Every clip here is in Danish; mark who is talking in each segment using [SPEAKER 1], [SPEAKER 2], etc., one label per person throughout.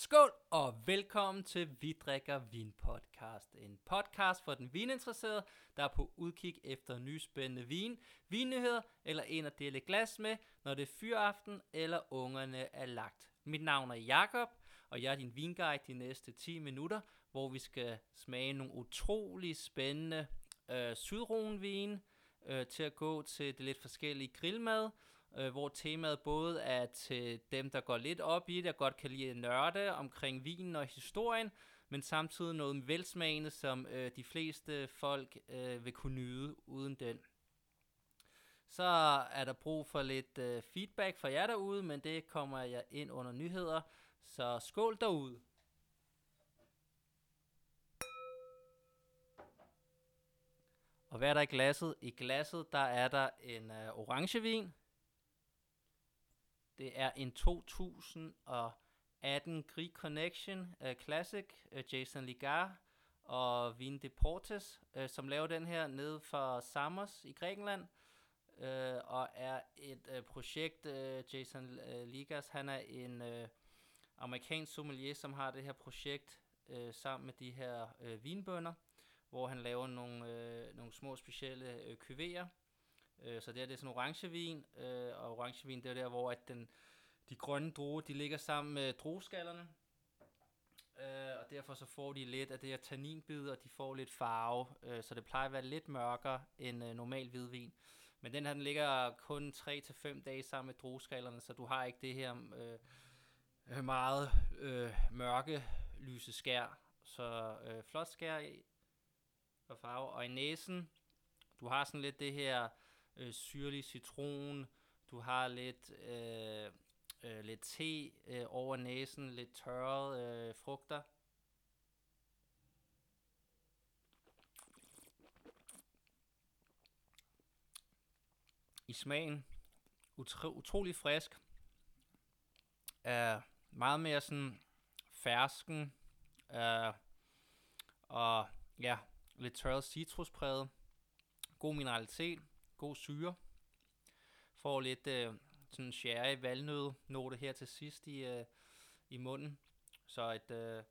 [SPEAKER 1] Skål og velkommen til Vi drikker vin podcast. En podcast for den vininteresserede, der er på udkig efter nye spændende vin, vinnyheder eller en at dele glas med, når det er fyraften eller ungerne er lagt. Mit navn er Jakob og jeg er din vinguide de næste 10 minutter, hvor vi skal smage nogle utrolig spændende øh, sydronvin øh, til at gå til det lidt forskellige grillmad, øh, hvor temaet både er til dem, der går lidt op i det, og godt kan lide at nørde omkring vinen og historien, men samtidig noget velsmagende, som øh, de fleste folk øh, vil kunne nyde uden den. Så er der brug for lidt øh, feedback fra jer derude, men det kommer jeg ind under nyheder. Så skål derude. Og hvad er der i glasset? I glasset der er der en øh, orangevin, det er en 2018 Greek Connection uh, Classic, uh, Jason Ligar og Vin Deportes, uh, som laver den her nede for Samos i Grækenland. Uh, og er et uh, projekt, uh, Jason uh, Ligas, han er en uh, amerikansk sommelier, som har det her projekt uh, sammen med de her uh, vinbønder, hvor han laver nogle, uh, nogle små specielle uh, kuvéer, Øh, så det, her, det er sådan orangevin, øh, og orangevin det er der, hvor at den, de grønne druer, de ligger sammen med drueskallerne. Øh, og derfor så får de lidt af det her tanninbid, og de får lidt farve, øh, så det plejer at være lidt mørkere end øh, normal hvidvin. Men den her, den ligger kun 3-5 dage sammen med drueskallerne, så du har ikke det her øh, øh, meget øh, mørke lyse skær. Så øh, flot skær i og farve. Og i næsen, du har sådan lidt det her øh, syrlig citron, du har lidt, øh, øh, lidt te øh, over næsen, lidt tørrede øh, frugter. I smagen, utro, utrolig frisk, er meget mere sådan fersken, øh, og ja, lidt tørret citruspræget, god mineralitet, god syre. Får lidt øh, sådan sherry valnød note her til sidst i, øh, i munden. Så et, øh,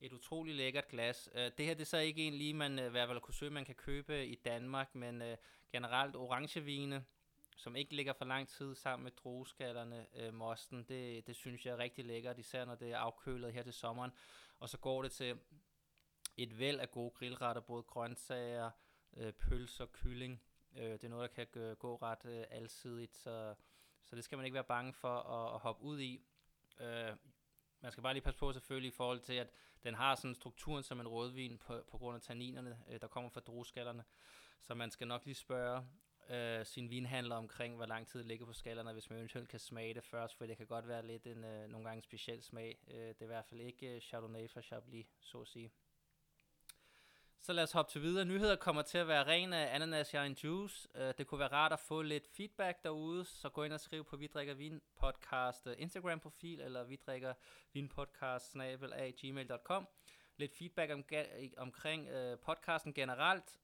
[SPEAKER 1] et utrolig lækkert glas. Øh, det her det er så ikke en lige, man øh, i hvert fald kunne søge, man kan købe i Danmark, men øh, generelt orangevine, som ikke ligger for lang tid sammen med drueskallerne, øh, mosten, det, det synes jeg er rigtig lækkert, især når det er afkølet her til sommeren. Og så går det til et væld af gode grillretter, både grøntsager, øh, pølser, kylling, Øh, det er noget, der kan gå ret øh, alsidigt, så, så det skal man ikke være bange for at, at hoppe ud i. Øh, man skal bare lige passe på selvfølgelig i forhold til, at den har sådan strukturen som en rødvin på, på grund af tanninerne, øh, der kommer fra drueskallerne. Så man skal nok lige spørge øh, sin vinhandler omkring, hvor lang tid det ligger på skallerne, hvis man eventuelt kan smage det først, for det kan godt være lidt en øh, nogle gange speciel smag. Øh, det er i hvert fald ikke øh, Chardonnay fra Chablis, så at sige. Så lad os hoppe til videre. Nyheder kommer til at være ren af ananas en juice. Øh, det kunne være rart at få lidt feedback derude, så gå ind og skriv på Vi drikker vin podcast øh, Instagram profil, eller vi drikker vin podcast snabel af gmail.com. Lidt feedback om, omkring podcasten generelt,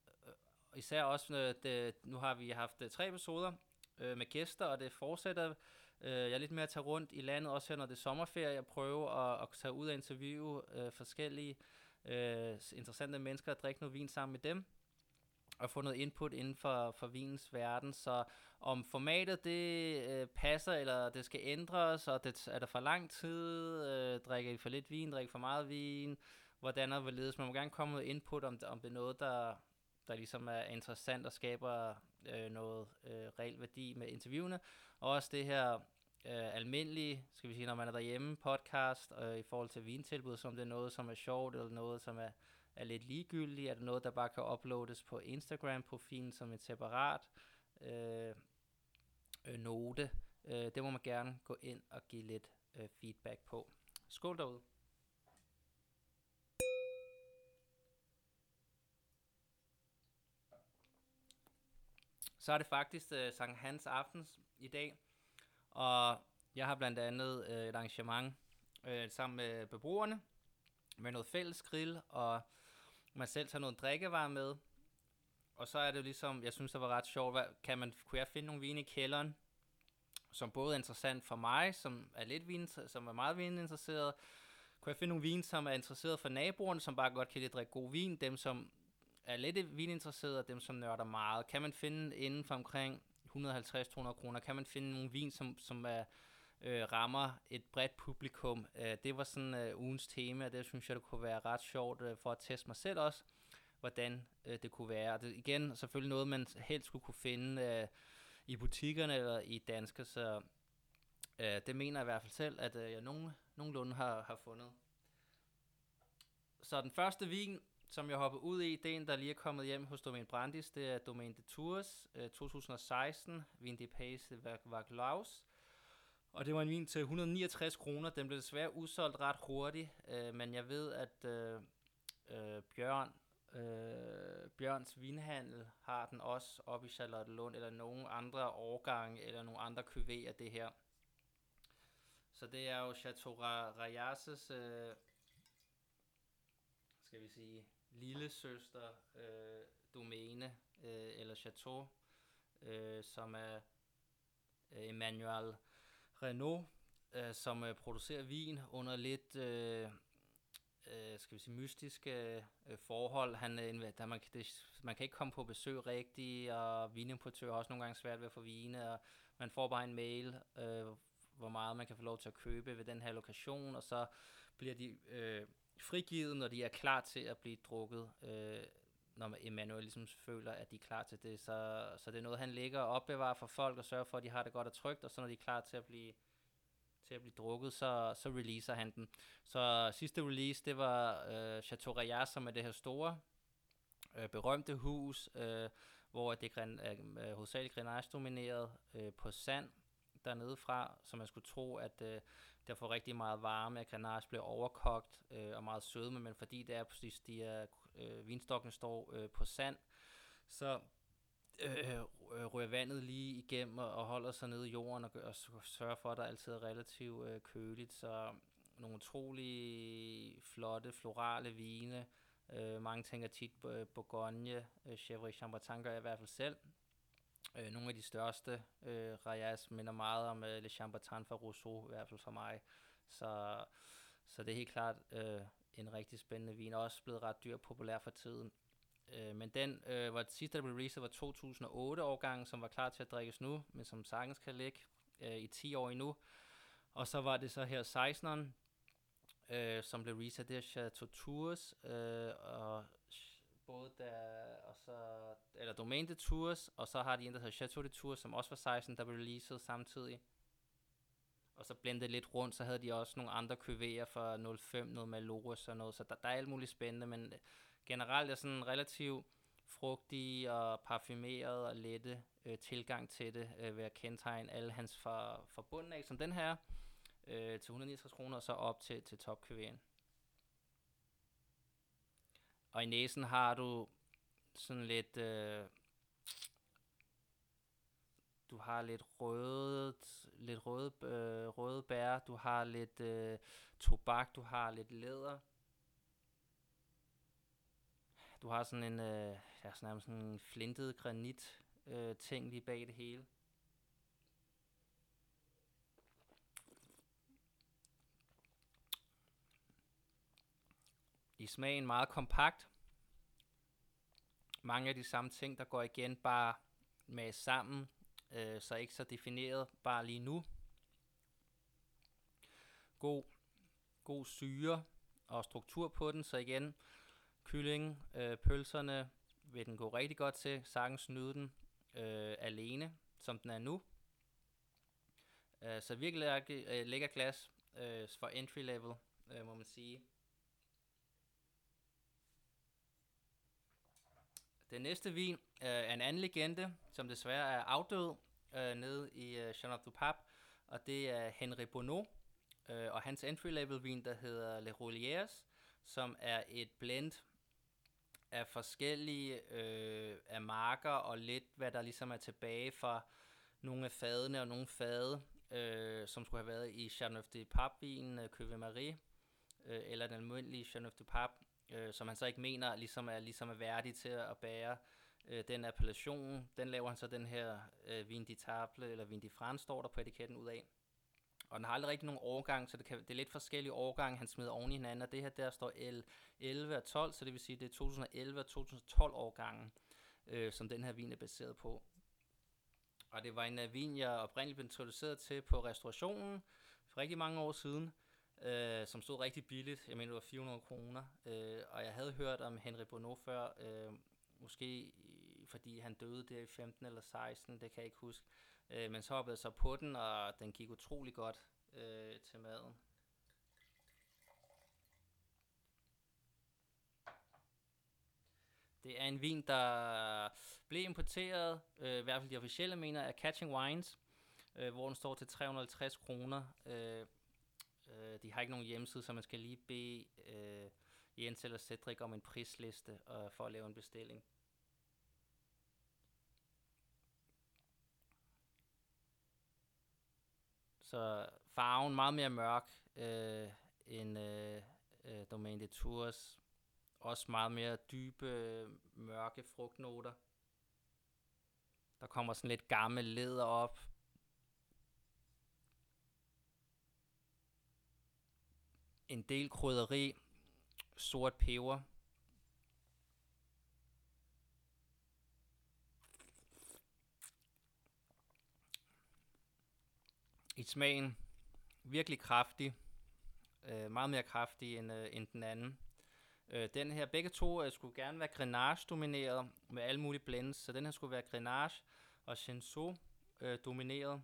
[SPEAKER 1] især også, det, nu har vi haft tre episoder med gæster, og det fortsætter. Jeg er lidt mere at tage rundt i landet, også her når det er sommerferie, og prøve at, at tage ud og interviewe forskellige øh, Øh, interessante mennesker at drikke noget vin sammen med dem og få noget input inden for, for vinens verden. Så om formatet det øh, passer, eller det skal ændres, og det er der for lang tid, øh, drikker I for lidt vin, drikker for meget vin, hvordan og hvorledes. Man må gerne komme med input, om om det er noget, der, der ligesom er interessant og skaber øh, noget øh, reel værdi med interviewene. Og også det her øh, almindelige, skal vi sige, når man er derhjemme, podcast øh, i forhold til vintilbud, som det er noget, som er sjovt, eller noget, som er, er lidt ligegyldigt, er det noget, der bare kan uploades på Instagram-profilen som et separat øh, øh, note. Øh, det må man gerne gå ind og give lidt øh, feedback på. Skål derude. Så er det faktisk øh, Sankt Hans Aftens i dag, og jeg har blandt andet øh, et arrangement øh, sammen med beboerne, med noget fælles grill, og man selv tager noget drikkevarer med. Og så er det jo ligesom, jeg synes, det var ret sjovt, hvad, kan man, kunne jeg finde nogle vine i kælderen, som både er interessant for mig, som er lidt vin, som er meget vininteresseret. Kunne jeg finde nogle vin, som er interesseret for naboerne, som bare godt kan lide at drikke god vin, dem som er lidt vininteresserede, og dem som nørder meget. Kan man finde inden for omkring 150-200 kroner, kan man finde nogle vin, som, som er, øh, rammer et bredt publikum. Øh, det var sådan øh, ugens tema, og det synes jeg, det kunne være ret sjovt øh, for at teste mig selv også, hvordan øh, det kunne være. Og det igen selvfølgelig noget, man helst skulle kunne finde øh, i butikkerne eller i danske, så øh, det mener jeg i hvert fald selv, at øh, jeg nogen, nogenlunde har, har fundet. Så den første vin, som jeg hoppede ud i, det er en, der lige er kommet hjem hos Domain Brandis. Det er Domaine de Tours øh, 2016, Vin de Pays Vaglaus. Og det var en vin til 169 kroner. Den blev desværre udsolgt ret hurtigt, øh, men jeg ved, at øh, øh, Bjørn, øh, Bjørns Vinhandel har den også oppe i Charlotte Lund, eller nogle andre årgange, eller nogle andre kuvéer det her. Så det er jo Chateau Rayases, øh, skal vi sige, lille søster øh, domæne, øh, eller chateau, øh, som er øh, Emmanuel Renault, øh, som øh, producerer vin under lidt øh, øh, skal vi sige, mystiske øh, forhold. Han, øh, der man, det, man kan ikke komme på besøg rigtigt, og vinimportører har også nogle gange svært ved at få vine, og man får bare en mail, øh, hvor meget man kan få lov til at købe ved den her lokation, og så bliver de øh, frigivet, når de er klar til at blive drukket. Øh, når Emmanuel ligesom føler, at de er klar til det. Så, så det er noget, han ligger og opbevarer for folk og sørger for, at de har det godt og trygt, og så når de er klar til at blive, til at blive drukket, så, så releaser han den. Så sidste release, det var øh, Chateau Rayas, som er det her store, øh, berømte hus, øh, hvor det er øh, hovedsageligt Grenache domineret øh, på sand dernede fra, så man skulle tro, at øh, der får rigtig meget varme, at Grenache bliver overkogt øh, og meget sødme, men fordi det er præcis de her øh, vinstokken står øh, på sand, så øh, øh, rører vandet lige igennem og, og holder sig nede i jorden og, og sørger for, at der altid er relativt øh, køligt. Så nogle utrolig flotte, florale vine. Øh, mange tænker tit på øh, Bourgogne, øh, Chevrolet Chambertin gør jeg i hvert fald selv. Øh, nogle af de største øh, Rayas minder meget om øh, Le Chambertin fra Rousseau, i hvert fald for mig. Så, så det er helt klart øh, en rigtig spændende vin, også blevet ret dyr populær for tiden. Øh, men den øh, var sidste, der blev released, var 2008 årgang, som var klar til at drikkes nu, men som sagtens kan ligge øh, i 10 år endnu. Og så var det så her 16'eren, øh, som blev released, det er Chateau Tours, øh, og både der, og så, eller Domaine de Tours, og så har de en, der hedder Chateau de Tours, som også var 16, der blev releaset samtidig og så blendet lidt rundt, så havde de også nogle andre QV'er for 05, noget Maloro og noget, så der, der er alt muligt spændende, men øh, generelt er sådan relativt frugtig og parfumeret og lette øh, tilgang til det, øh, ved at kendetegne alle hans fra, fra bunden af, som den her, øh, til 169 kroner, og så op til, til top -QV'en. Og i næsen har du sådan lidt øh, du har lidt rødt, lidt røde, øh, røde bær, du har lidt øh, tobak, du har lidt læder. Du har sådan en, øh, ja, sådan en flintet granit øh, ting lige bag det hele. I smagen meget kompakt. Mange af de samme ting, der går igen bare med sammen øh, så ikke så defineret bare lige nu. God, god syre og struktur på den, så igen, kylling, øh, pølserne vil den gå rigtig godt til. Sagtens nyde den øh, alene, som den er nu. Øh, så virkelig lækker, øh, lækker glas øh, for entry level, øh, må man sige. Den næste vin øh, er en anden legende, som desværre er afdød øh, nede i øh, Jean du Pape, og det er Henri Bonneau, øh, og hans entry-level vin, der hedder Le Rouliers, som er et blend af forskellige øh, af marker og lidt, hvad der ligesom er tilbage fra nogle af fadene og nogle fade, øh, som skulle have været i Chateau de Pape-vinen, øh, Cuvée Marie, øh, eller den almindelige Chateau de Pape, øh, som han så ikke mener ligesom er, ligesom er værdig til at bære øh, den appellation, den laver han så den her øh, Vin d'Itable, eller Vin de France, står der på etiketten ud af. Og den har aldrig rigtig nogen årgang, så det, kan, det er lidt forskellige årgange, han smider oven i hinanden. Og det her, der står L11 og 12, så det vil sige, det er 2011 og 2012 årgangen, øh, som den her vin er baseret på. Og det var en uh, vin, jeg oprindeligt blev introduceret til på restaurationen for rigtig mange år siden, øh, som stod rigtig billigt. Jeg mener, det var 400 kroner. Øh, og jeg havde hørt om Henri Bonneau før, øh, måske fordi han døde der i 15 eller 16, det kan jeg ikke huske. Øh, men så hoppede jeg så på den, og den gik utrolig godt øh, til maden. Det er en vin, der blev importeret, øh, i hvert fald de officielle mener, af Catching Wines, øh, hvor den står til 350 kroner. Øh, øh, de har ikke nogen hjemmeside, så man skal lige bede øh, Jens eller Cedric om en prisliste øh, for at lave en bestilling. Så farven meget mere mørk øh, end øh, øh, Domaine de Tours. Også meget mere dybe, mørke frugtnoter. Der kommer sådan lidt gammel læder op. En del krydderi, sort peber. i smagen virkelig kraftig. Øh, meget mere kraftig end, øh, end den anden. Øh, den her, begge to øh, skulle gerne være Grenache domineret med alle mulige blends, så den her skulle være Grenache og Chenso øh, domineret.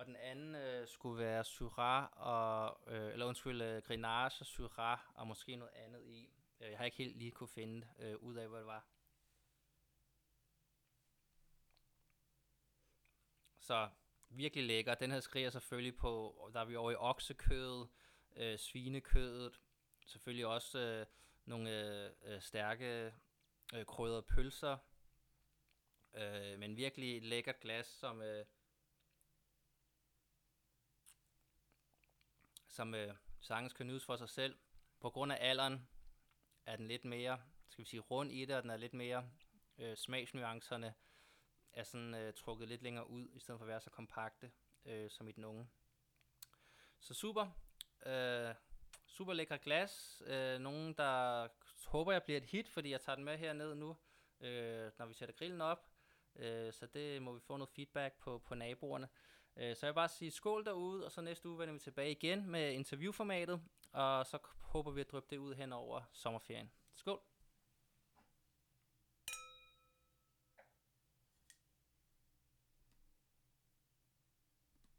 [SPEAKER 1] Og den anden øh, skulle være Syrah og, øh, eller undskyld, øh, Grenache og Syrah og måske noget andet i. Øh, jeg har ikke helt lige kunne finde øh, ud af, hvad det var. Så virkelig lækker. Den her skriger selvfølgelig på, der er vi over i oksekødet, øh, svinekødet, selvfølgelig også øh, nogle øh, øh, stærke øh, krydrede pølser, øh, men virkelig et lækkert glas, som, øh, som øh, sagtens kan nydes for sig selv. På grund af alderen er den lidt mere, skal vi sige, rund i det, og den er lidt mere øh, smagsnuancerne er sådan øh, trukket lidt længere ud, i stedet for at være så kompakte øh, som i den unge. Så super. Øh, super lækker glas. Øh, nogen, der håber, jeg bliver et hit, fordi jeg tager den med herned nu, øh, når vi sætter grillen op. Øh, så det må vi få noget feedback på, på naboerne. Øh, så jeg vil bare sige skål derude, og så næste uge vender vi tilbage igen med interviewformatet, og så håber vi at drøbe det ud hen over sommerferien. Skål!